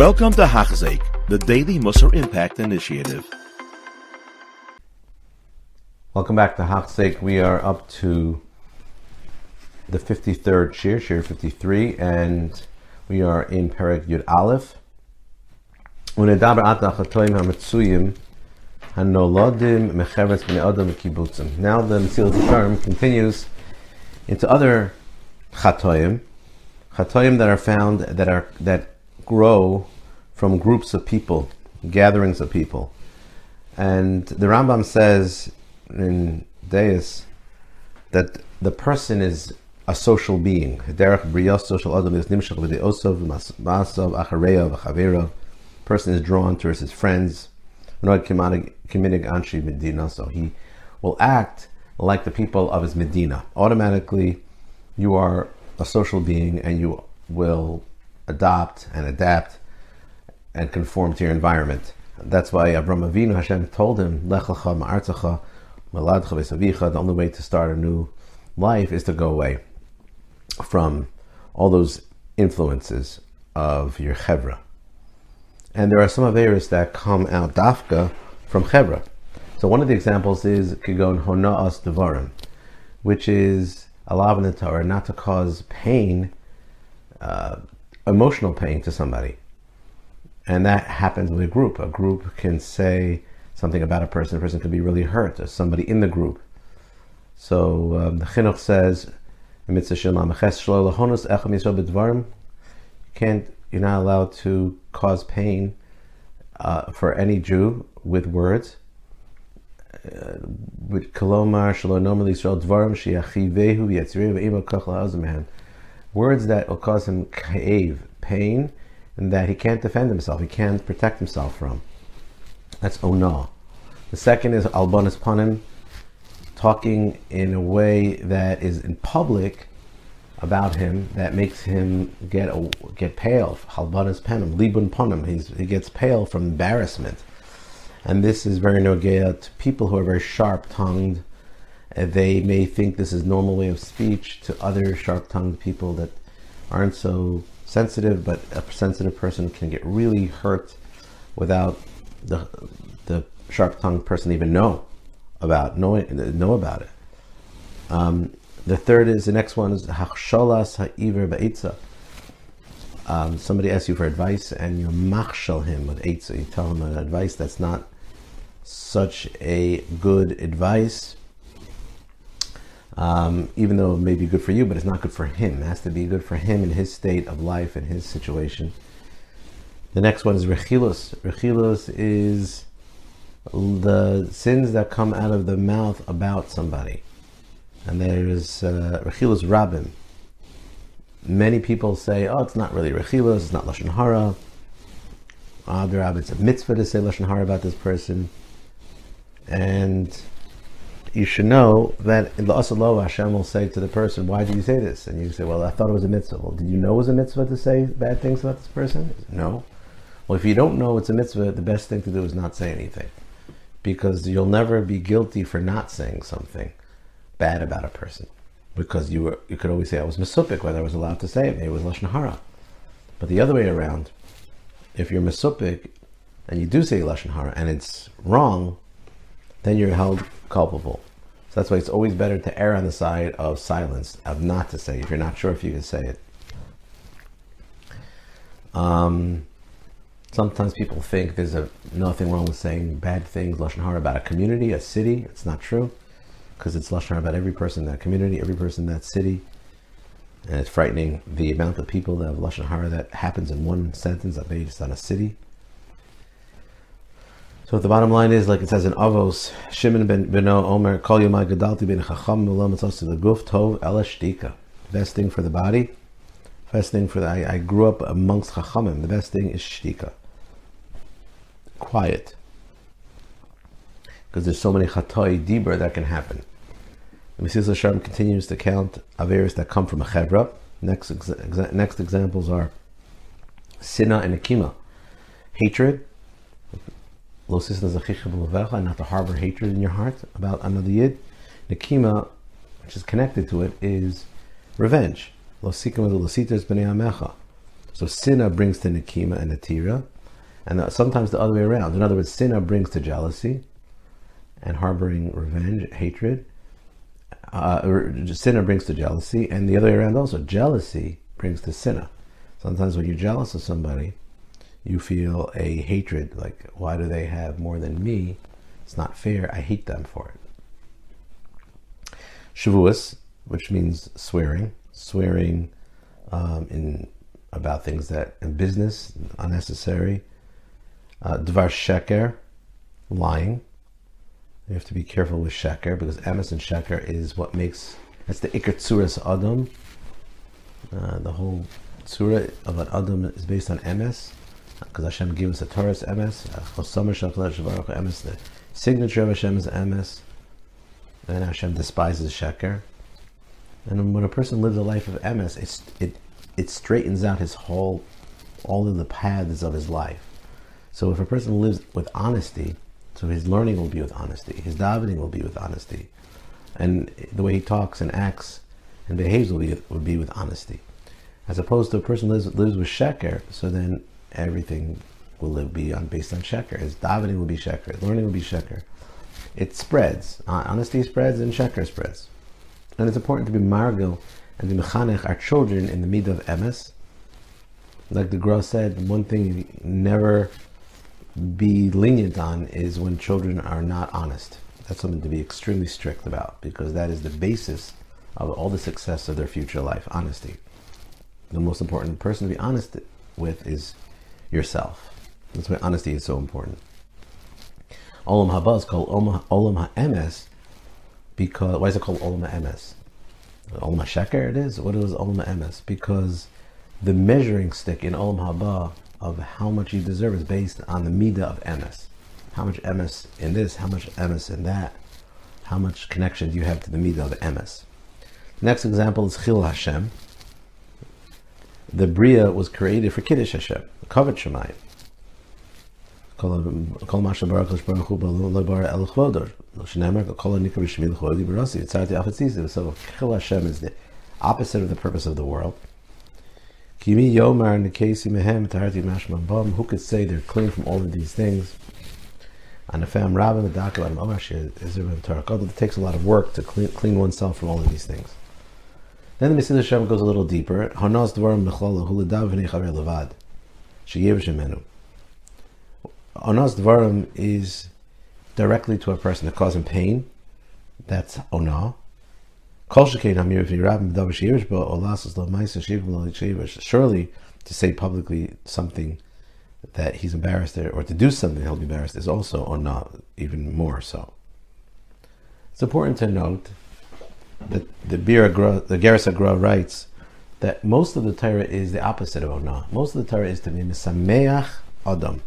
Welcome to Hachzik, the Daily Musar Impact Initiative. Welcome back to Hachzik. We are up to the 53rd Shir, Shir 53, and we are in Perek Yud Aleph. Now the Mesilas Yesharim continues into other chatoim, chatoim that are found that are that grow from groups of people, gatherings of people, and the Rambam says in Deis that the person is a social being. Social is. Person is drawn towards his friends. So he will act like the people of his Medina. Automatically, you are a social being and you will adopt and adapt and conform to your environment. That's why Avram Avinu Hashem told him, Lechacha ma'artzacha maladcha v'savicha, the only way to start a new life is to go away from all those influences of your chevra. And there are some Averis that come out dafka from chevra. So one of the examples is kigon hona'as devarim, which is allowed in the Torah not to cause pain, uh, emotional pain to somebody. And that happens with a group. A group can say something about a person, a person could be really hurt, or somebody in the group. So um, the Chinuch says, you can't, you're not allowed to cause pain uh, for any Jew with words. Uh, with kolomar normally words that will cause him cave pain and that he can't defend himself, he can't protect himself from. That's ona. The second is albanis panim, talking in a way that is in public about him that makes him get get pale. Halbanis panim, libun panim. he gets pale from embarrassment, and this is very nogea to people who are very sharp-tongued. They may think this is normal way of speech to other sharp-tongued people that aren't so sensitive, but a sensitive person can get really hurt without the the sharp-tongued person even know about knowing know about it. Um, the third is the next one is hachshalas ha'iver ba'itza. Um, somebody asks you for advice and you machshal him with eitzah. You tell him an advice that's not such a good advice um, even though it may be good for you, but it's not good for him. It has to be good for him in his state of life and his situation. The next one is rechilus. Rechilus is the sins that come out of the mouth about somebody. And there is uh, rechilus rabim. Many people say, oh, it's not really rechilus, it's not lashon hara. Adrab, it's a mitzvah to say lashon hara about this person. And you should know that in the Asalov, Hashem will say to the person, Why did you say this? And you say, Well, I thought it was a mitzvah. Well, did you know it was a mitzvah to say bad things about this person? No. Well, if you don't know it's a mitzvah, the best thing to do is not say anything. Because you'll never be guilty for not saying something bad about a person. Because you were, you could always say, I was misupik, whether I was allowed to say it. Maybe it was Lashon Hara. But the other way around, if you're misupik and you do say Lashon Hara and it's wrong, then you're held culpable. So that's why it's always better to err on the side of silence, of not to say, if you're not sure if you can say it. Um, sometimes people think there's a, nothing wrong with saying bad things, Lashon Hara, about a community, a city. It's not true, because it's Lashon Hara about every person in that community, every person in that city. And it's frightening the amount of people that have Lashon Hara that happens in one sentence, based on a city. So the bottom line is, like it says in Avos, Shimon ben Beno Omer, Kol Yomai Gadalti ben Chacham Milam the Guf Tov Elashtika. Best thing for the body, best thing for the, I, I grew up amongst Chachamim. The best thing is Shtika. Quiet. Because there's so many Chatoi Dibra that can happen. The Mesilas Yesharim continues to count Averis that come from a Chevra. Next, exa- next examples are Sina and Akima. Hatred, not to harbor hatred in your heart about another yid. Nikima, which is connected to it, is revenge. So sinna brings to nikima and natira, and sometimes the other way around. In other words, sinna brings to jealousy and harboring revenge, hatred. Uh, sinna brings to jealousy, and the other way around also. Jealousy brings to sinna. Sometimes when you're jealous of somebody, you feel a hatred, like, why do they have more than me? It's not fair. I hate them for it. Shavuos, which means swearing, swearing um, in about things that in business unnecessary. Uh, Dvar sheker, lying. You have to be careful with sheker because emes and sheker is what makes that's the tzuras adam. Uh, the whole tzura of an adam is based on emes because Hashem gives us a Torah emes. Chosamer shakla emes. The signature of Hashem is emes. And Hashem despises sheker. And when a person lives a life of emes, it it straightens out his whole, all of the paths of his life. So if a person lives with honesty, so his learning will be with honesty, his davening will be with honesty, and the way he talks and acts and behaves will be, will be with honesty. As opposed to a person lives lives with sheker, so then everything will be on based on sheker. His davening will be sheker, learning will be sheker. It spreads. Honesty spreads and sheker spreads. And it's important to be margil and to mechanech our children in the mid of emes. Like the Gra said, one thing you never be lenient on is when children are not honest. That's something to be extremely strict about because that is the basis of all the success of their future life. Honesty. The most important person to be honest with is yourself. That's why honesty is so important. Olam Haba is called Olam HaEmes because, why is it called Olam HaEmes? Olam HaSheker it is? What is Olam HaEmes? Because the measuring stick in Olam Haba of how much you deserve is based on the Midah of Emes. How much Emes in this, how much Emes in that, how much connection do you have to the Midah of Emes. Next example is Chil Hashem. The Bria was created for Kiddush Hashem, covered Shemayim. Kol Masha Baruch Kosh Baruch Hu Balu Lo El Chvodor. Shenemar Kol Nikar Shemil Chodi Barasi. It's the opposite. So Chil Hashem is the opposite of the purpose of the world. Kimi Yomar Nikesi Mehem Tarati Mashman Bam. Who could say they're clean from all of these things? Anafam Rabin Medakal Am Omar It takes a lot of work to clean, clean oneself from all of these things. Then the Mesidah Hashem goes a little deeper. Hanas Dvarim Mechlal Huladav V'nei Levad Hanas Dvarim is directly to a person that causes pain. That's Onah. Surely, to say publicly something that he's embarrassed or to do something he'll be embarrassed is also, not, even more so. It's important to note that the Bira the Gerasa writes that most of the Torah is the opposite of Onah. Most of the Torah is to be Misameach Adam.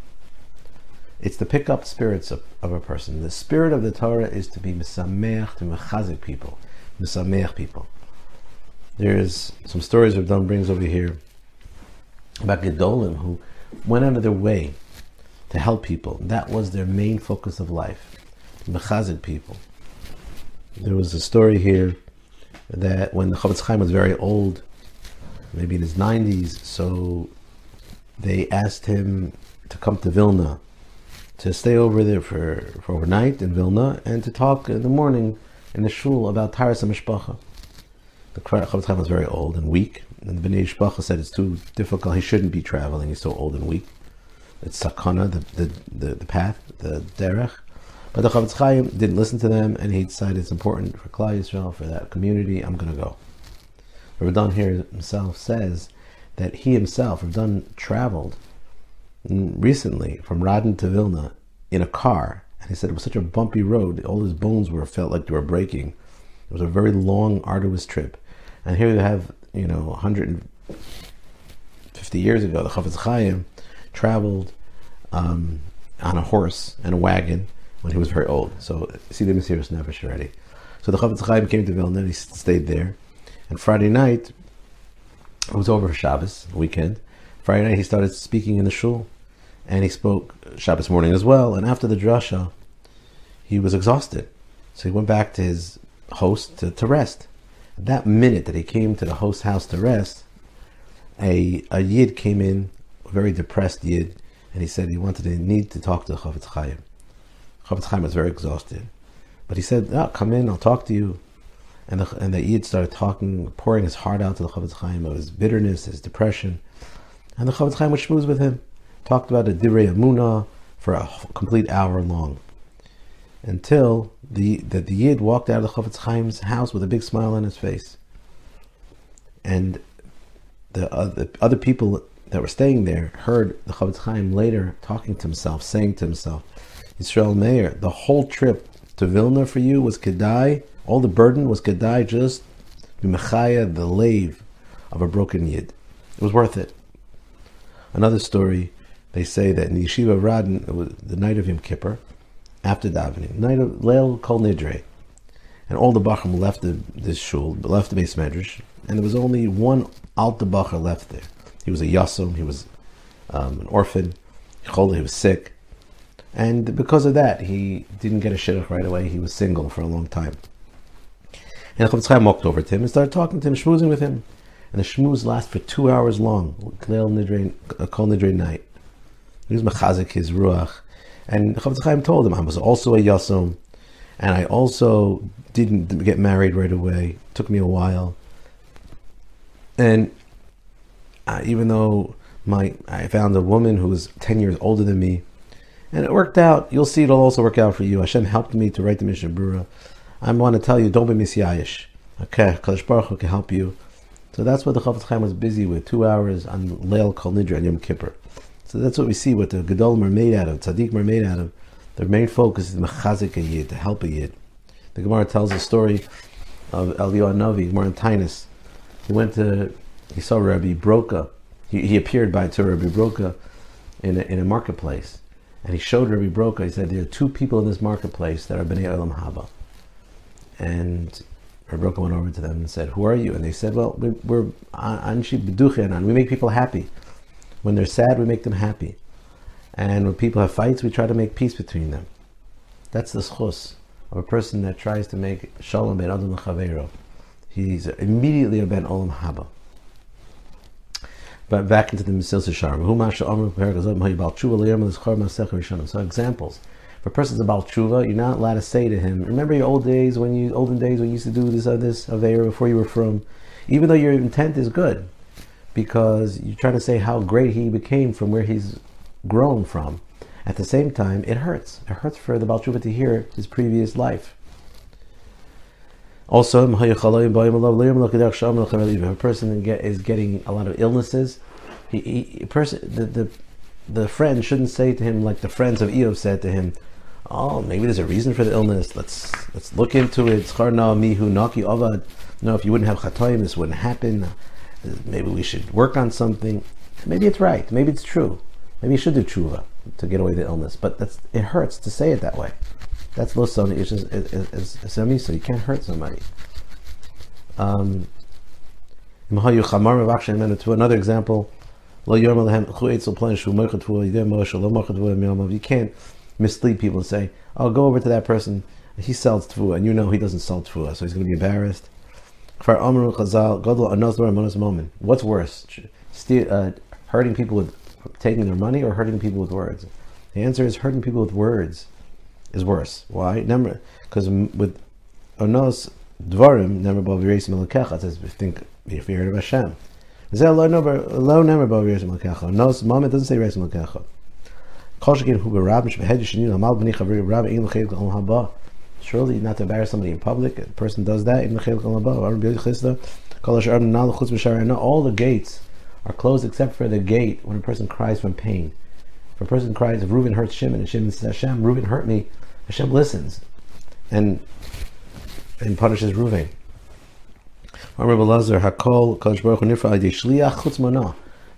It's to pick up spirits of, of a person. The spirit of the Torah is to be Misameach, to mechazik people. Misameach people. There's some stories Rav Dan brings over here about Gedolim who went out of their way to help people. That was their main focus of life. Mechazid people. There was a story here that when the Chofetz Chaim was very old, maybe in his 90s, so they asked him to come to Vilna, to stay over there for, for overnight in Vilna, and to talk in the morning in the shul about Taras Mishpacha. The Chofetz Chaim was very old and weak, and the Bnei Mishpacha said it's too difficult. He shouldn't be traveling. He's so old and weak. It's sakana, the, the, the, the path, the derech. But the Chofetz Chaim didn't listen to them, and he decided it's important for Klal Yisrael, for that community. I'm going to go. Rav Dan here himself says that he himself, Rav Dan, traveled recently from Radin to Vilna in a car and he said it was such a bumpy road, all his bones were felt like they were breaking. It was a very long, arduous trip. And here you have, you know, 150 years ago, the Chofetz Chaim traveled um, on a horse and a wagon when he was very old. So see the Mesiris Nefesh already. So the Chofetz Chaim came to Vilna and he stayed there. And Friday night, it was over Shabbos, weekend. Friday night he started speaking in the shul and he spoke Shabbos morning as well. And after the drasha, he was exhausted, so he went back to his host to, to rest. That minute that he came to the host's house to rest, a, a Yid came in, a very depressed Yid, and he said he wanted to need to talk to the Chofetz Chaim. Chofetz Chaim was very exhausted. But he said, oh, come in, I'll talk to you. And the, and the Yid started talking, pouring his heart out to the Chofetz Chaim of his bitterness, his depression. And the Chofetz Chaim would schmooze with him, talked about a Divrei Amunah for a complete hour long. Until the, the, the Yid walked out of the Chofetz Chaim's house with a big smile on his face. And the, uh, the other people that were staying there heard the Chofetz Chaim later talking to himself, saying to himself, Israel Meir, the whole trip to Vilna for you was Kedai, all the burden was Kedai just Mechaya, the lave of a broken Yid. It was worth it. Another story, they say that in the Yeshiva Radin, it was the night of Yom Kippur, after davening, night of Leil Kol Nidre, and all the Bachram left the, this shul, left the base medrash, and there was only one Alta Bacher left there. He was a Yasum, he was um, an orphan, he was sick, and because of that, he didn't get a shidduch right away. He was single for a long time. And Chofetz Chaim walked over to him and started talking to him, schmoozing with him. And the schmooze lasted for two hours long, Kol Nidre night. He was mechazik his ruach. And Chofetz Chaim told him, I was also a yasum, and I also didn't get married right away. It took me a while. And uh, even though my I found a woman who was 10 years older than me, and it worked out. You'll see it'll also work out for you. Hashem helped me to write the Mishnah Brura. I want to tell you, don't be misyayish. Okay, Kadosh Baruch Hu can help you. So that's what the Chofetz Chaim was busy with, two hours on Leil Kol Nidra and Yom Kippur. So that's what we see, what the Gedolim are made out of, Tzaddik are made out of. Their main focus is mechazik a yid, to help a yid. The Gemara tells the story of Eliyahu Navi, Gemara in Tainus. He went to, he saw Rabbi Broka. He, he appeared by to Rabbi Broka in a, in a marketplace. And he showed Rabbi Broka, he said, there are two people in this marketplace that are Bnei Olam Haba. And Rabbi went over to them and said, who are you? And they said, well, we're Anshi B'duchenan, we make people happy. When they're sad, we make them happy. And when people have fights, we try to make peace between them. That's the schus of a person that tries to make shalom ben adam l'chavero. He's immediately a ben olam haba. But back into the Mesilas Yesharim. So examples. If a person's about tshuva, you're not allowed to say to him, "Remember your old days when you olden days when you used to do this or this avera before you were from," even though your intent is good, because you're trying to say how great he became from where he's grown from. At the same time, it hurts. It hurts for the Baal Tshuva to hear his previous life. Also, if a person is getting a lot of illnesses, he, he person the, the the friend shouldn't say to him like the friends of Iyov said to him, "Oh, maybe there's a reason for the illness. Let's let's look into it." mihu naki avad. No, if you wouldn't have chatoim, this wouldn't happen. Maybe we should work on something. Maybe it's right. Maybe it's true. Maybe you should do tshuva to get away the illness. But that's it hurts to say it that way. That's lo soni. It's just it's so you can't hurt somebody. Um, another example. You can't mislead people and say, "Oh, go over to that person. He sells tefua, and you know he doesn't sell tefua, so he's going to be embarrassed." What's worse, uh, hurting people with taking their money or hurting people with words? The answer is hurting people with words is worse. Why? Because with onos dvarim never above yirasim elakecha. It says think be feared of Hashem. Onos mom it doesn't say yirasim elakecha. Surely not to embarrass somebody in public. A person does that. All the gates are closed except for the gate when a person cries from pain. If a person cries, if Reuben hurts Shimon and Shimon says, Hashem, Reuben hurt me, Hashem listens and and punishes Ruvain.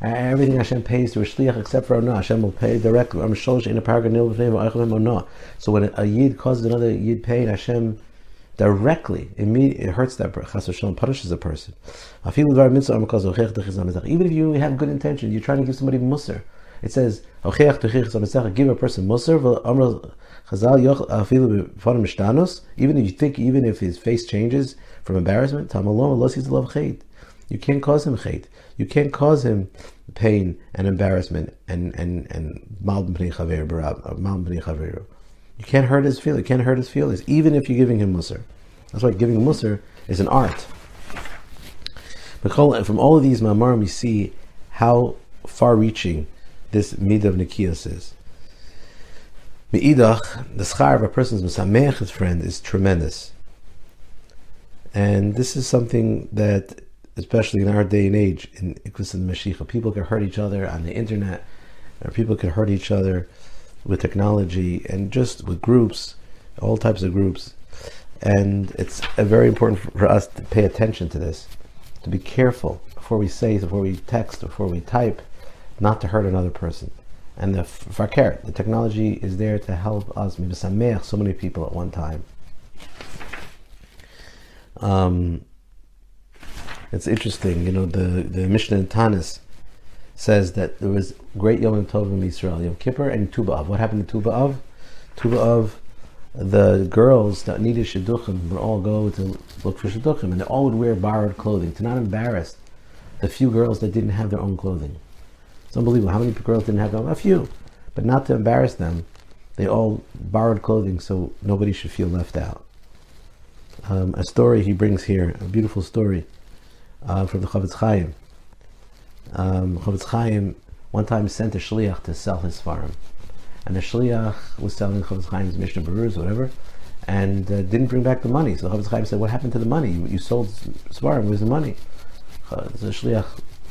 Everything Hashem pays to a shliach except for Onah. Hashem will pay directly. So when a yid causes another yid pain, Hashem directly, it hurts that person, punishes a person. Even if you have good intention, you're trying to give somebody musr. It says, give a person musr, even if you think, even if his face changes from embarrassment, love. You can't cause him hate. You can't cause him pain and embarrassment and and and mal uh, You can't hurt his feelings. You can't hurt his feelings, even if you're giving him musr. That's why giving musr is an art. But from all of these mamarim, we see how far-reaching this midah of nikias is. Me'idach, the schar of a person's misamech friend is tremendous. And this is something that, especially in our day and age, in Ikus and Mashiach, people can hurt each other on the internet, or people can hurt each other with technology and just with groups, all types of groups. And it's very important for us to pay attention to this, to be careful before we say, before we text, before we type, not to hurt another person. And the fakir, the technology is there to help us, so many people at one time. Um, it's interesting, you know, the, the Mishnah in Tanis says that there was great Yom Tov in Israel, Yom Kippur and Tu B'Av. What happened to Tu B'Av? Tu B'Av, the girls that needed shidduchim would all go to look for shidduchim, and they all would wear borrowed clothing to not embarrass the few girls that didn't have their own clothing. It's unbelievable how many girls didn't have their own. A few, but not to embarrass them. They all borrowed clothing so nobody should feel left out. Um, a story he brings here, a beautiful story uh, from the Chofetz Chaim. Um, Chofetz Chaim one time sent a shliach to sell his farm, and the shliach was selling Chofetz Chaim's Mishnah Berurahs, whatever, and uh, didn't bring back the money. So Chofetz Chaim said, "What happened to the money? You, you sold Svarim. Where's the money?" Uh, the shliach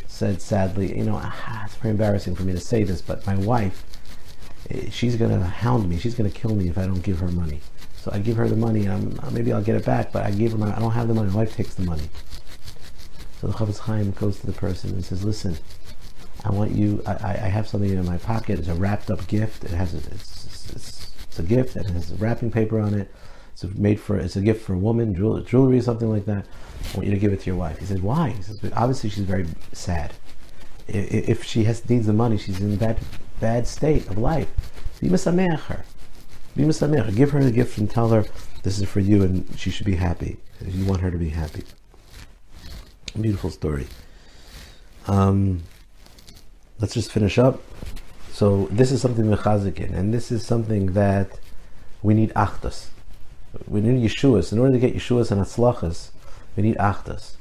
said sadly, "You know, ah, it's very embarrassing for me to say this, but my wife, eh, she's going to hound me. She's going to kill me if I don't give her money." So I give her the money. I'm, maybe I'll get it back, but I give her. I don't have the money. My wife takes the money. So the Chofetz Chaim goes to the person and says, "Listen, I want you. I, I have something in my pocket. It's a wrapped up gift. It has a, it's, it's, it's, a gift and it has wrapping paper on it. It's made for. It's a gift for a woman, jewelry, something like that. I want you to give it to your wife." He says, "Why?" He says, "Obviously, she's very sad. If she has needs the money, she's in a bad bad state of life. You must her." Be misamech. Give her the gift and tell her this is for you, and she should be happy. You want her to be happy. Beautiful story. Um, let's just finish up. So this is something mechazikin, and this is something that we need achtas. We need yeshuas. In order to get yeshuas and atzlachas, we need achtas.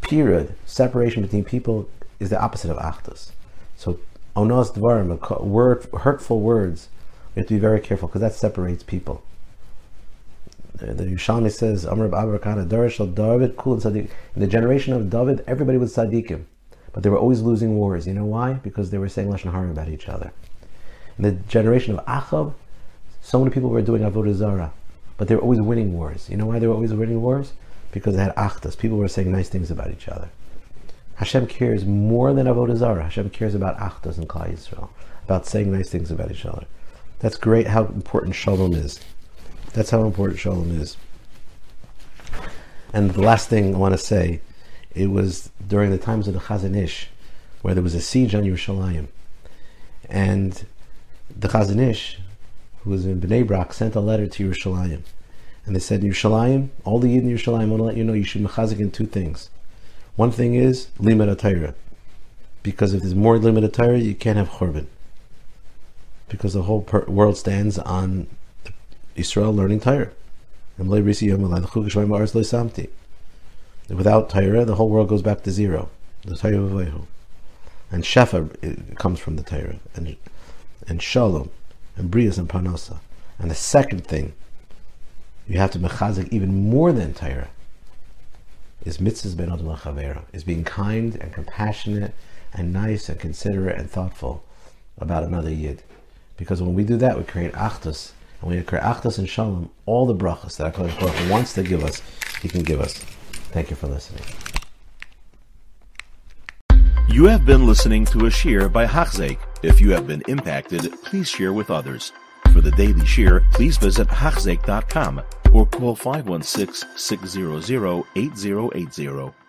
Period. Separation between people is the opposite of achtas. So onos dvarim, word, hurtful words we have to be very careful because that separates people. The Yerushalmi says, Amr Abrakana, Darish David, Kul Sadiq. In the generation of David, everybody was Sadiqim. But they were always losing wars. You know why? Because they were saying Lashon Hara about each other. In the generation of Achab, so many people were doing Avodah Zarah. But they were always winning wars. You know why they were always winning wars? Because they had Achtas. People were saying nice things about each other. Hashem cares more than Avodah Zarah. Hashem cares about Achtas and Klal Yisrael. About saying nice things about each other. That's great how important shalom is. That's how important shalom is. And the last thing I want to say, it was during the times of the Chazon Ish, where there was a siege on Yerushalayim. And the Chazon Ish, who was in Bnei Brak, sent a letter to Yerushalayim. And they said, Yerushalayim, all the Yid in Yerushalayim, I want to let you know you should mechazik in two things. One thing is, limit Torah. Because if there's more limited Torah, you can't have churban because the whole per- world stands on Israel learning Torah. Without Torah, the whole world goes back to zero. The Torah of And Shefa comes from the Torah. And, and Shalom, and Brias and Parnasa. And the second thing, you have to mechazik even more than Torah, is mitzvahs ben adam chavera, is being kind and compassionate and nice and considerate and thoughtful about another yid. Because when we do that, we create achtas. And we create achtas and shalom, all the brachas that HaKadosh Baruch wants to give us, He can give us. Thank you for listening. You have been listening to a shear by Hachzik. If you have been impacted, please share with others. For the daily shear, please visit Hachzik.com or call 516 600 8080.